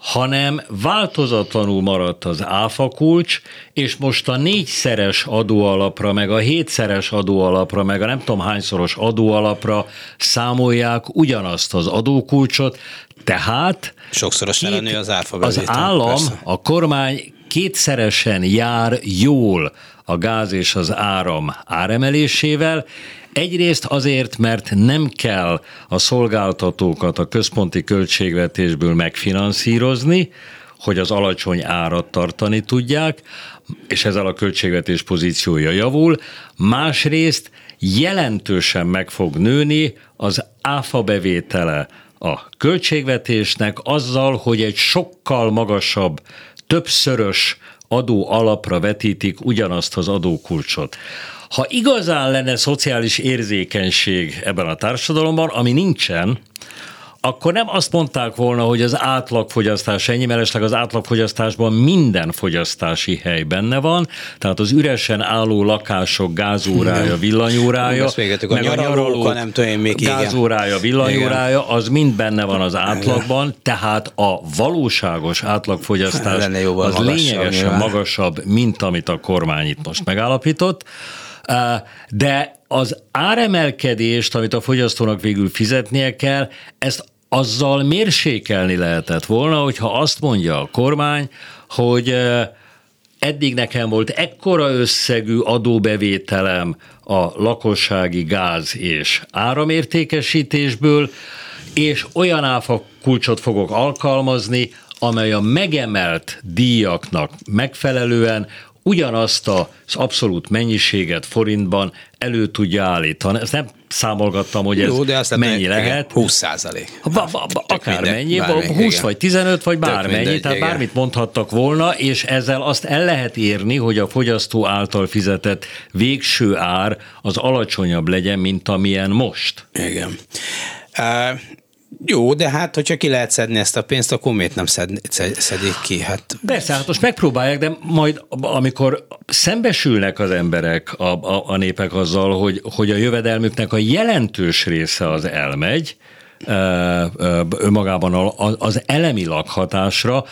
S3: hanem változatlanul maradt az áfa kulcs, és most a négyszeres adóalapra, meg a hétszeres adóalapra, meg a nem tudom hányszoros adóalapra számolják ugyanazt az adókulcsot, tehát...
S2: Sokszoros két, nő az áfa
S3: Az állam, persze. a kormány kétszeresen jár jól a gáz és az áram áremelésével, Egyrészt azért, mert nem kell a szolgáltatókat a központi költségvetésből megfinanszírozni, hogy az alacsony árat tartani tudják, és ezzel a költségvetés pozíciója javul. Másrészt jelentősen meg fog nőni az áfa bevétele a költségvetésnek azzal, hogy egy sokkal magasabb, többszörös adó alapra vetítik ugyanazt az adókulcsot. Ha igazán lenne szociális érzékenység ebben a társadalomban, ami nincsen, akkor nem azt mondták volna, hogy az átlagfogyasztás ennyi, mellesleg az átlagfogyasztásban minden fogyasztási hely benne van, tehát az üresen álló lakások gázórája, villanyórája,
S2: meg a, nyaralók, nem tudom én még
S3: gázórája, villanyórája, az mind benne van az átlagban, tehát a valóságos átlagfogyasztás az lényegesen magasabb, mint amit a kormány itt most megállapított. De az áremelkedést, amit a fogyasztónak végül fizetnie kell, ezt azzal mérsékelni lehetett volna, hogyha azt mondja a kormány, hogy eddig nekem volt ekkora összegű adóbevételem a lakossági gáz és áramértékesítésből, és olyan áfa kulcsot fogok alkalmazni, amely a megemelt díjaknak megfelelően ugyanazt az abszolút mennyiséget forintban elő tudja állítani. Ezt nem számolgattam, hogy ez Jó, de azt mennyi lehet. lehet.
S2: 20 százalék.
S3: Akár mennyi, 20 igen. vagy 15 vagy bármennyi, mindegy, tehát igen. bármit mondhattak volna, és ezzel azt el lehet érni, hogy a fogyasztó által fizetett végső ár az alacsonyabb legyen, mint amilyen most.
S2: Igen. Uh, jó, de hát, hogyha ki lehet szedni ezt a pénzt, akkor miért nem szed, szedik ki? Hát...
S3: Persze, hát most megpróbálják, de majd amikor szembesülnek az emberek, a, a, a népek azzal, hogy, hogy a jövedelmüknek a jelentős része az elmegy, önmagában az elemi lakhatásra,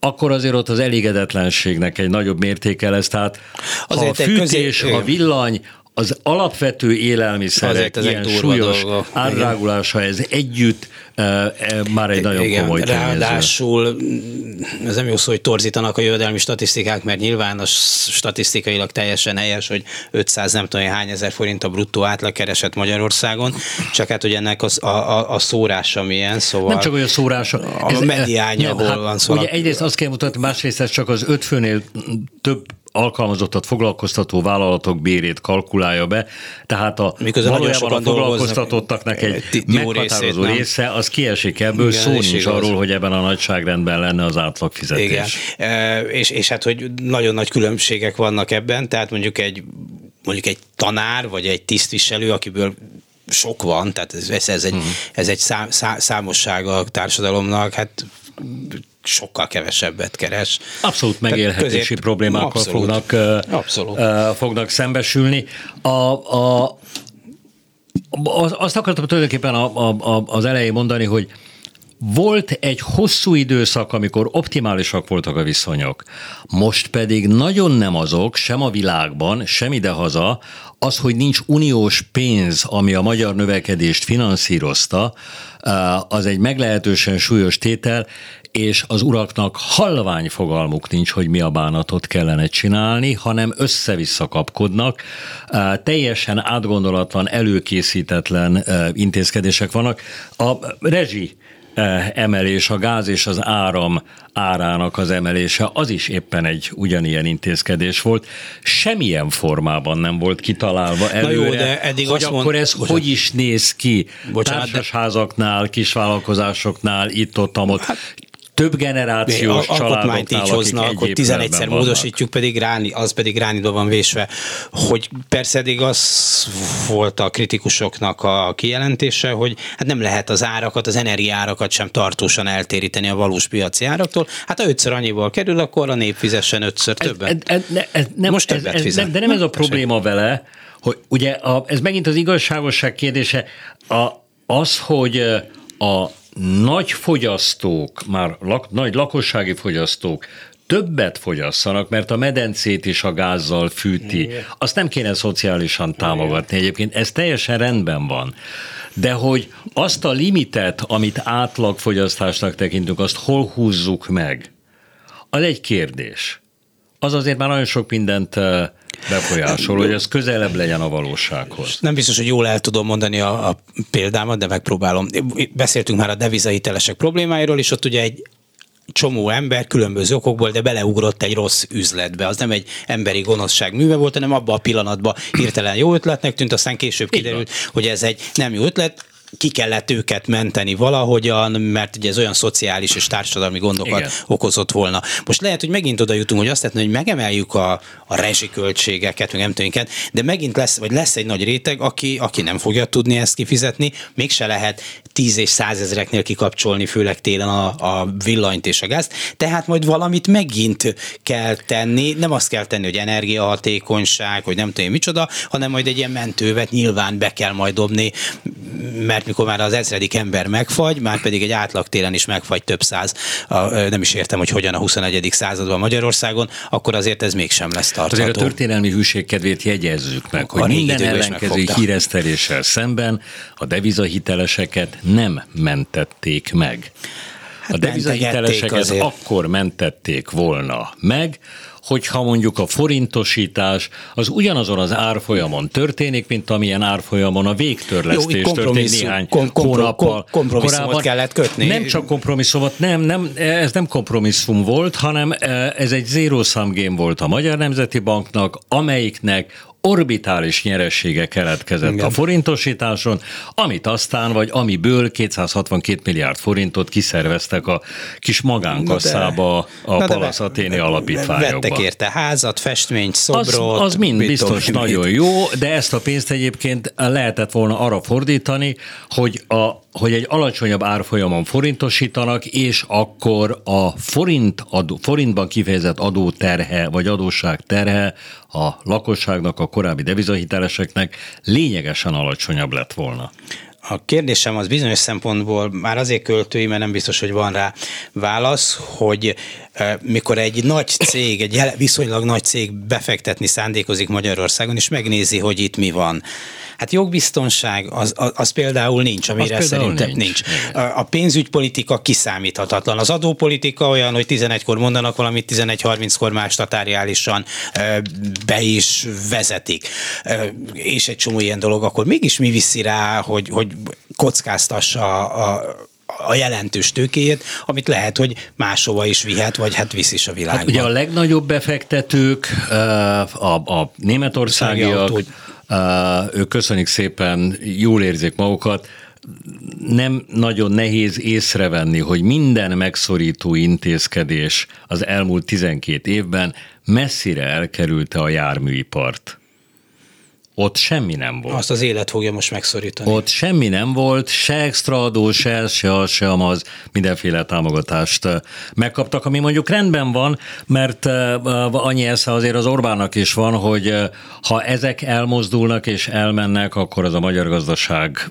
S3: akkor azért ott az elégedetlenségnek egy nagyobb mértéke lesz. Tehát azért a fűtés, közé... a villany, az alapvető élelmiszerek ilyen súlyos dolgok. ez együtt e, e, már egy nagyon Igen, komoly
S2: Ráadásul mm, ez nem jó szó, hogy torzítanak a jövedelmi statisztikák, mert nyilván a statisztikailag teljesen helyes, hogy 500 nem tudom hány ezer forint a bruttó átlagkereset Magyarországon, csak hát hogy ennek az, a, a, a szórása milyen, szóval...
S3: Nem csak olyan szórása.
S2: A ez, mediánya, hol hát, van
S3: szó. Ugye egyrészt azt kell mutatni, másrészt ez csak az öt főnél több alkalmazottat foglalkoztató vállalatok bérét kalkulálja be, tehát a Miközben valójában a foglalkoztatottaknak egy meghatározó része, az kiesik ebből, Igen, szó nincs igaz. arról, hogy ebben a nagyságrendben lenne az átlagfizetés. Igen,
S2: e, és, és hát, hogy nagyon nagy különbségek vannak ebben, tehát mondjuk egy mondjuk egy tanár, vagy egy tisztviselő, akiből sok van, tehát ez, ez egy, uh-huh. ez egy szám, szá, számossága a társadalomnak, hát sokkal kevesebbet keres.
S3: Abszolút megélhetési közép, problémákkal abszolút, fognak, abszolút. Uh, fognak szembesülni. A, a, azt akartam tulajdonképpen a, a, az elején mondani, hogy volt egy hosszú időszak, amikor optimálisak voltak a viszonyok. Most pedig nagyon nem azok, sem a világban, sem idehaza, az, hogy nincs uniós pénz, ami a magyar növekedést finanszírozta, az egy meglehetősen súlyos tétel, és az uraknak halvány fogalmuk nincs, hogy mi a bánatot kellene csinálni, hanem össze-vissza kapkodnak. Teljesen átgondolatlan, előkészítetlen intézkedések vannak. A rezsi Eh, emelés, a gáz és az áram árának az emelése, az is éppen egy ugyanilyen intézkedés volt. Semmilyen formában nem volt kitalálva előre, Na jó, de eddig hogy azt akkor mond... ez bocsánat. hogy is néz ki Bocsánat, társasházaknál, kisvállalkozásoknál, itt-ott, ott. Hát, több generációs a, családoknál, így hoznak,
S2: hogy 11-szer módosítjuk, pedig ráni, az pedig ránidó van vésve, hogy persze eddig az volt a kritikusoknak a kijelentése, hogy hát nem lehet az árakat, az energiárakat sem tartósan eltéríteni a valós piaci áraktól. Hát ha ötször annyiból kerül, akkor a nép fizessen ötször többet. Ez, ez, ez,
S3: nem, Most többet ez, ez, fizet. De nem ez a probléma vele, hogy ugye a, ez megint az igazságosság kérdése, a, az, hogy a nagy fogyasztók, már lak, nagy lakossági fogyasztók többet fogyasszanak, mert a medencét is a gázzal fűti. Azt nem kéne szociálisan támogatni egyébként, ez teljesen rendben van. De hogy azt a limitet, amit átlagfogyasztásnak tekintünk, azt hol húzzuk meg, az egy kérdés. Az azért már nagyon sok mindent befolyásol, hogy ez közelebb legyen a valósághoz.
S2: Nem biztos, hogy jól el tudom mondani a, a példámat, de megpróbálom. Beszéltünk már a devizahitelesek problémáiról, és ott ugye egy csomó ember különböző okokból, de beleugrott egy rossz üzletbe. Az nem egy emberi gonoszság műve volt, hanem abban a pillanatban hirtelen jó ötletnek tűnt, aztán később kiderült, hogy ez egy nem jó ötlet, ki kellett őket menteni valahogyan, mert ugye ez olyan szociális és társadalmi gondokat Igen. okozott volna. Most lehet, hogy megint oda jutunk, hogy azt lehetne, hogy megemeljük a, a rezsiköltségeket, meg nem tudom, de megint lesz, vagy lesz egy nagy réteg, aki, aki nem fogja tudni ezt kifizetni, mégse lehet tíz és százezreknél kikapcsolni, főleg télen a, a villanyt és a gázt, tehát majd valamit megint kell tenni, nem azt kell tenni, hogy energiahatékonyság, hogy nem tudom micsoda, hanem majd egy ilyen mentővet nyilván be kell majd dobni, mert mikor már az ezredik ember megfagy, már pedig egy átlag télen is megfagy több száz, a, nem is értem, hogy hogyan a 21. században Magyarországon, akkor azért ez mégsem lesz tartható.
S3: Azért a történelmi hűség kedvét jegyezzük meg, hogy a minden ellenkező híreszteléssel szemben a devizahiteleseket nem mentették meg. Hát a devizahiteleseket akkor mentették volna meg, hogyha mondjuk a forintosítás az ugyanazon az árfolyamon történik, mint amilyen árfolyamon a végtörlesztés Jó, történik néhány kom- kom- hónappal
S2: kompromisszumot korábban. kellett kötni.
S3: Nem csak kompromisszumot, nem, nem, ez nem kompromisszum volt, hanem eh, ez egy zero sum game volt a Magyar Nemzeti Banknak, amelyiknek orbitális nyeressége keletkezett Igen. a forintosításon, amit aztán, vagy amiből 262 milliárd forintot kiszerveztek a kis magánkasszába a Palasz Athéni alapítványokba.
S2: Vettek érte házat, festményt, szobrot.
S3: Az, az mind biztos mit. nagyon jó, de ezt a pénzt egyébként lehetett volna arra fordítani, hogy a hogy egy alacsonyabb árfolyamon forintosítanak, és akkor a forint adó, forintban kifejezett adóterhe, vagy adósság terhe a lakosságnak, a korábbi devizahiteleseknek lényegesen alacsonyabb lett volna.
S2: A kérdésem az bizonyos szempontból már azért költői, mert nem biztos, hogy van rá válasz, hogy mikor egy nagy cég, egy viszonylag nagy cég befektetni szándékozik Magyarországon, és megnézi, hogy itt mi van Hát jogbiztonság az, az, például nincs, amire az szerintem nincs. nincs. A pénzügypolitika kiszámíthatatlan. Az adópolitika olyan, hogy 11-kor mondanak valamit, 11-30-kor más tatáriálisan be is vezetik. És egy csomó ilyen dolog, akkor mégis mi viszi rá, hogy, hogy kockáztassa a, a jelentős tőkéjét, amit lehet, hogy máshova is vihet, vagy hát visz is a világba. Hát
S3: ugye a legnagyobb befektetők, a, a németországiak, ők köszönik szépen, jól érzik magukat, nem nagyon nehéz észrevenni, hogy minden megszorító intézkedés az elmúlt 12 évben messzire elkerülte a járműipart. Ott semmi nem volt.
S2: Azt az élet fogja most megszorítani.
S3: Ott semmi nem volt, se extra adó, se, se az, se az, mindenféle támogatást megkaptak, ami mondjuk rendben van, mert annyi esze azért az Orbánnak is van, hogy ha ezek elmozdulnak és elmennek, akkor az a magyar gazdaság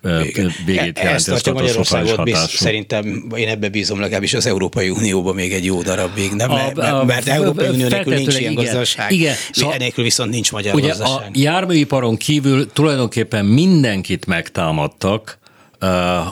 S3: végét
S2: e- jelenti. Ezt Magyarországot biz, szerintem én ebbe bízom legalábbis az Európai Unióban még egy jó darabig, nem? A, a, mert Európai Unió nélkül nincs ilyen igen, gazdaság, igen. Szóval, enélkül viszont nincs magyar ugye gazdaság.
S3: A járműiparon kívül tulajdonképpen mindenkit megtámadtak,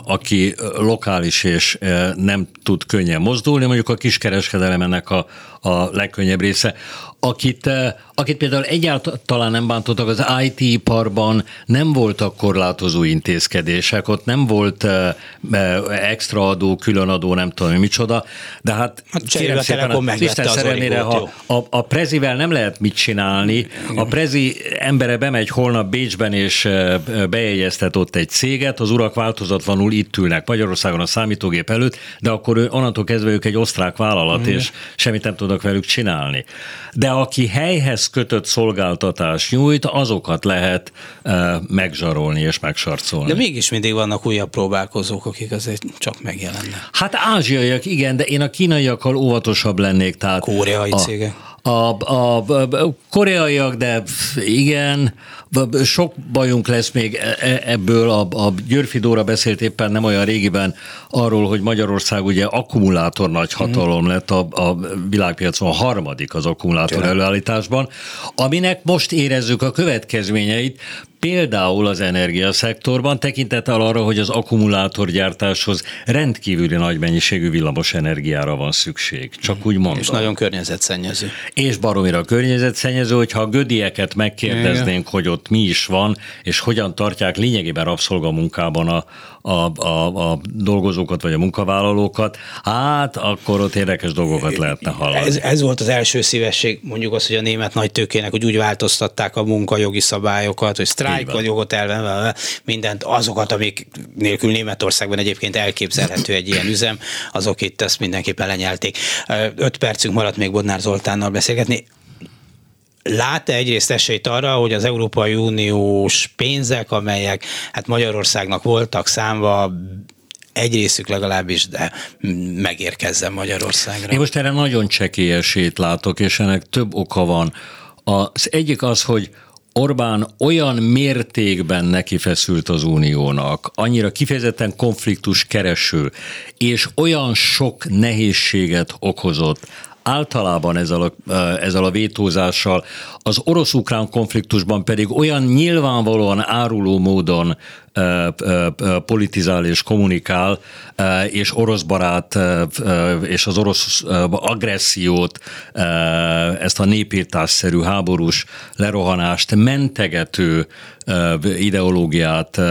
S3: aki lokális és nem tud könnyen mozdulni, mondjuk a kiskereskedelem ennek a, a legkönnyebb része. Akit, eh, akit például egyáltalán nem bántottak az IT-iparban, nem voltak korlátozó intézkedések, ott nem volt eh, eh, extra adó, külön adó, nem tudom micsoda, de hát,
S2: hát kérem szépen, a Isten szerelmére,
S3: ha a, a prezivel nem lehet mit csinálni, a prezi embere bemegy holnap Bécsben és bejegyeztet ott egy céget, az urak változatlanul itt ülnek Magyarországon a számítógép előtt, de akkor ő, onnantól kezdve ők egy osztrák vállalat, mm. és semmit nem tudnak velük csinálni. De aki helyhez kötött szolgáltatás nyújt, azokat lehet e, megzsarolni és megsarcolni.
S2: De mégis mindig vannak újabb próbálkozók, akik azért csak megjelennek.
S3: Hát ázsiaiak, igen, de én a kínaiakkal óvatosabb lennék. Tehát
S2: Koreai
S3: a,
S2: cégek
S3: a, a, a koreaiak, de igen, sok bajunk lesz még e, e, ebből. A, a Györfi Dóra beszélt éppen nem olyan régiben arról, hogy Magyarország ugye akkumulátor nagyhatalom mm. lett a, a világpiacon a harmadik az akkumulátor Tényleg. előállításban, aminek most érezzük a következményeit, például az energiaszektorban, tekintettel arra, hogy az akkumulátorgyártáshoz rendkívüli nagy mennyiségű villamos energiára van szükség. Csak úgy mondom.
S2: És nagyon környezetszennyező.
S3: És baromira környezetszennyező, hogyha a gödieket megkérdeznénk, Igen. hogy ott mi is van, és hogyan tartják lényegében rabszolgamunkában a, a, a, a dolgozókat vagy a munkavállalókat, hát akkor ott érdekes dolgokat lehetne hallani.
S2: Ez, ez volt az első szívesség, mondjuk az, hogy a német nagy tőkének, hogy úgy változtatták a munkajogi szabályokat, hogy sztrájk vagy jogot elven, mindent, azokat, amik nélkül Németországban egyébként elképzelhető egy ilyen üzem, azok itt ezt mindenképpen lenyelték. Öt percünk maradt még Bodnár Zoltánnal beszélgetni lát-e egyrészt esélyt arra, hogy az Európai Uniós pénzek, amelyek hát Magyarországnak voltak számva, egy részük legalábbis, de megérkezzen Magyarországra.
S3: Én most erre nagyon csekély esélyt látok, és ennek több oka van. Az egyik az, hogy Orbán olyan mértékben neki feszült az uniónak, annyira kifejezetten konfliktus kereső, és olyan sok nehézséget okozott általában ezzel a, ezzel a vétózással, az orosz-ukrán konfliktusban pedig olyan nyilvánvalóan áruló módon politizál és kommunikál, és orosz barát és az orosz agressziót, ezt a népírtásszerű háborús lerohanást mentegető ideológiát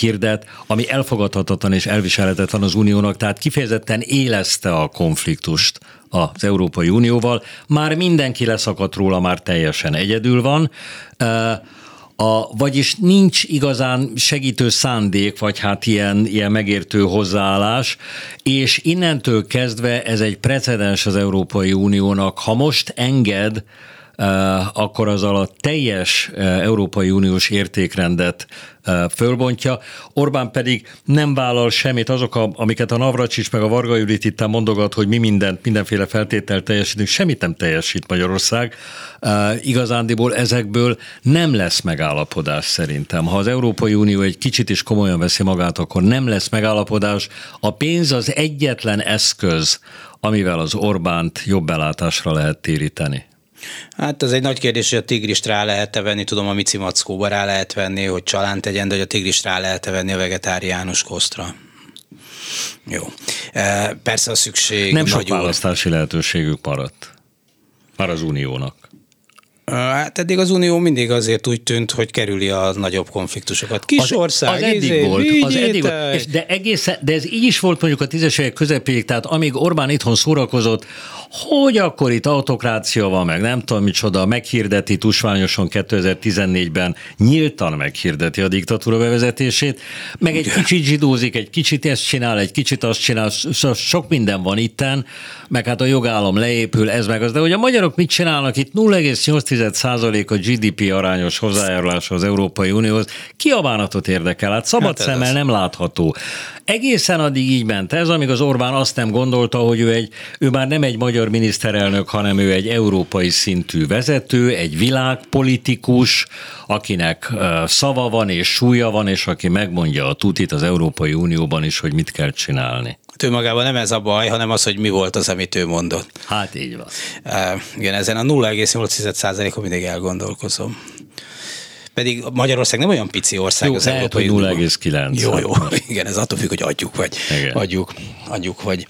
S3: hirdet, ami elfogadhatatlan és elviselhetetlen az uniónak, tehát kifejezetten élezte a konfliktust az Európai Unióval. Már mindenki leszakadt róla, már teljesen egyedül van. A, vagyis nincs igazán segítő szándék, vagy hát ilyen, ilyen megértő hozzáállás, és innentől kezdve ez egy precedens az Európai Uniónak. Ha most enged, akkor azzal a teljes Európai Uniós értékrendet fölbontja. Orbán pedig nem vállal semmit, azok, a, amiket a Navracsics meg a Varga Judit itt mondogat, hogy mi mindent, mindenféle feltételt teljesítünk, semmit nem teljesít Magyarország. Igazándiból ezekből nem lesz megállapodás szerintem. Ha az Európai Unió egy kicsit is komolyan veszi magát, akkor nem lesz megállapodás. A pénz az egyetlen eszköz, amivel az Orbánt jobb belátásra lehet téríteni.
S2: Hát ez egy nagy kérdés, hogy a tigrist rá lehet-e venni, tudom a Mici Mackóba rá lehet venni, hogy csalánt tegyen, de hogy a tigrist rá lehet-e venni a vegetáriánus kosztra. Jó. E, persze a szükség
S3: Nem sok választási lehetőségük maradt. Már az uniónak.
S2: Hát eddig az Unió mindig azért úgy tűnt, hogy kerüli a nagyobb konfliktusokat. Kis az, ország,
S3: az eddig izé, volt. Az eddig volt. És de, egészen, de ez így is volt mondjuk a tízesek közepéig, tehát amíg Orbán itthon szórakozott, hogy akkor itt autokrácia van, meg nem tudom micsoda, meghirdeti tusványosan 2014-ben nyíltan meghirdeti a diktatúra bevezetését, meg egy kicsit zsidózik, egy kicsit ezt csinál, egy kicsit azt csinál, sok minden van itten, meg hát a jogállam leépül, ez meg az, de hogy a magyarok mit csinálnak itt 0,8 0,8% a GDP arányos hozzájárulása az Európai Unióhoz. Ki a bánatot érdekel? Hát szabad hát szemmel az. nem látható. Egészen addig így ment ez, amíg az Orbán azt nem gondolta, hogy ő, egy, ő már nem egy magyar miniszterelnök, hanem ő egy európai szintű vezető, egy világpolitikus, akinek szava van és súlya van, és aki megmondja a tutit az Európai Unióban is, hogy mit kell csinálni.
S2: Hát ő magában nem ez a baj, hanem az, hogy mi volt az, amit ő mondott.
S3: Hát így van.
S2: Igen, ezen a 0,8%-on mindig elgondolkozom. Pedig Magyarország nem olyan pici ország
S3: jó, az lehet, Európai 0,9.
S2: Jó, jó, *laughs* igen, ez attól függ, hogy adjuk, vagy igen. adjuk, adjuk, vagy,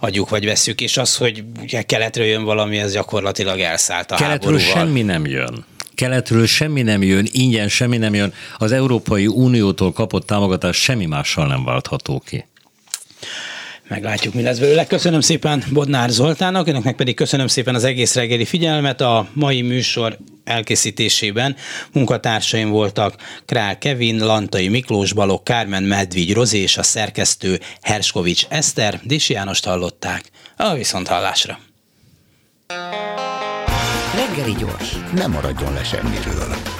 S2: adjuk, vagy veszük, és az, hogy keletről jön valami, ez gyakorlatilag elszállt a
S3: Keletről
S2: háborúval.
S3: semmi nem jön. Keletről semmi nem jön, ingyen semmi nem jön, az Európai Uniótól kapott támogatás semmi mással nem váltható ki
S2: meglátjuk, mi lesz belőle. Köszönöm szépen Bodnár Zoltának, önöknek pedig köszönöm szépen az egész reggeli figyelmet. A mai műsor elkészítésében munkatársaim voltak Král Kevin, Lantai Miklós Balog, Kármen Medvigy Rozé és a szerkesztő Herskovics Eszter. Disi Jánost hallották. A viszont hallásra.
S1: Reggeli gyors, nem maradjon le semmiről.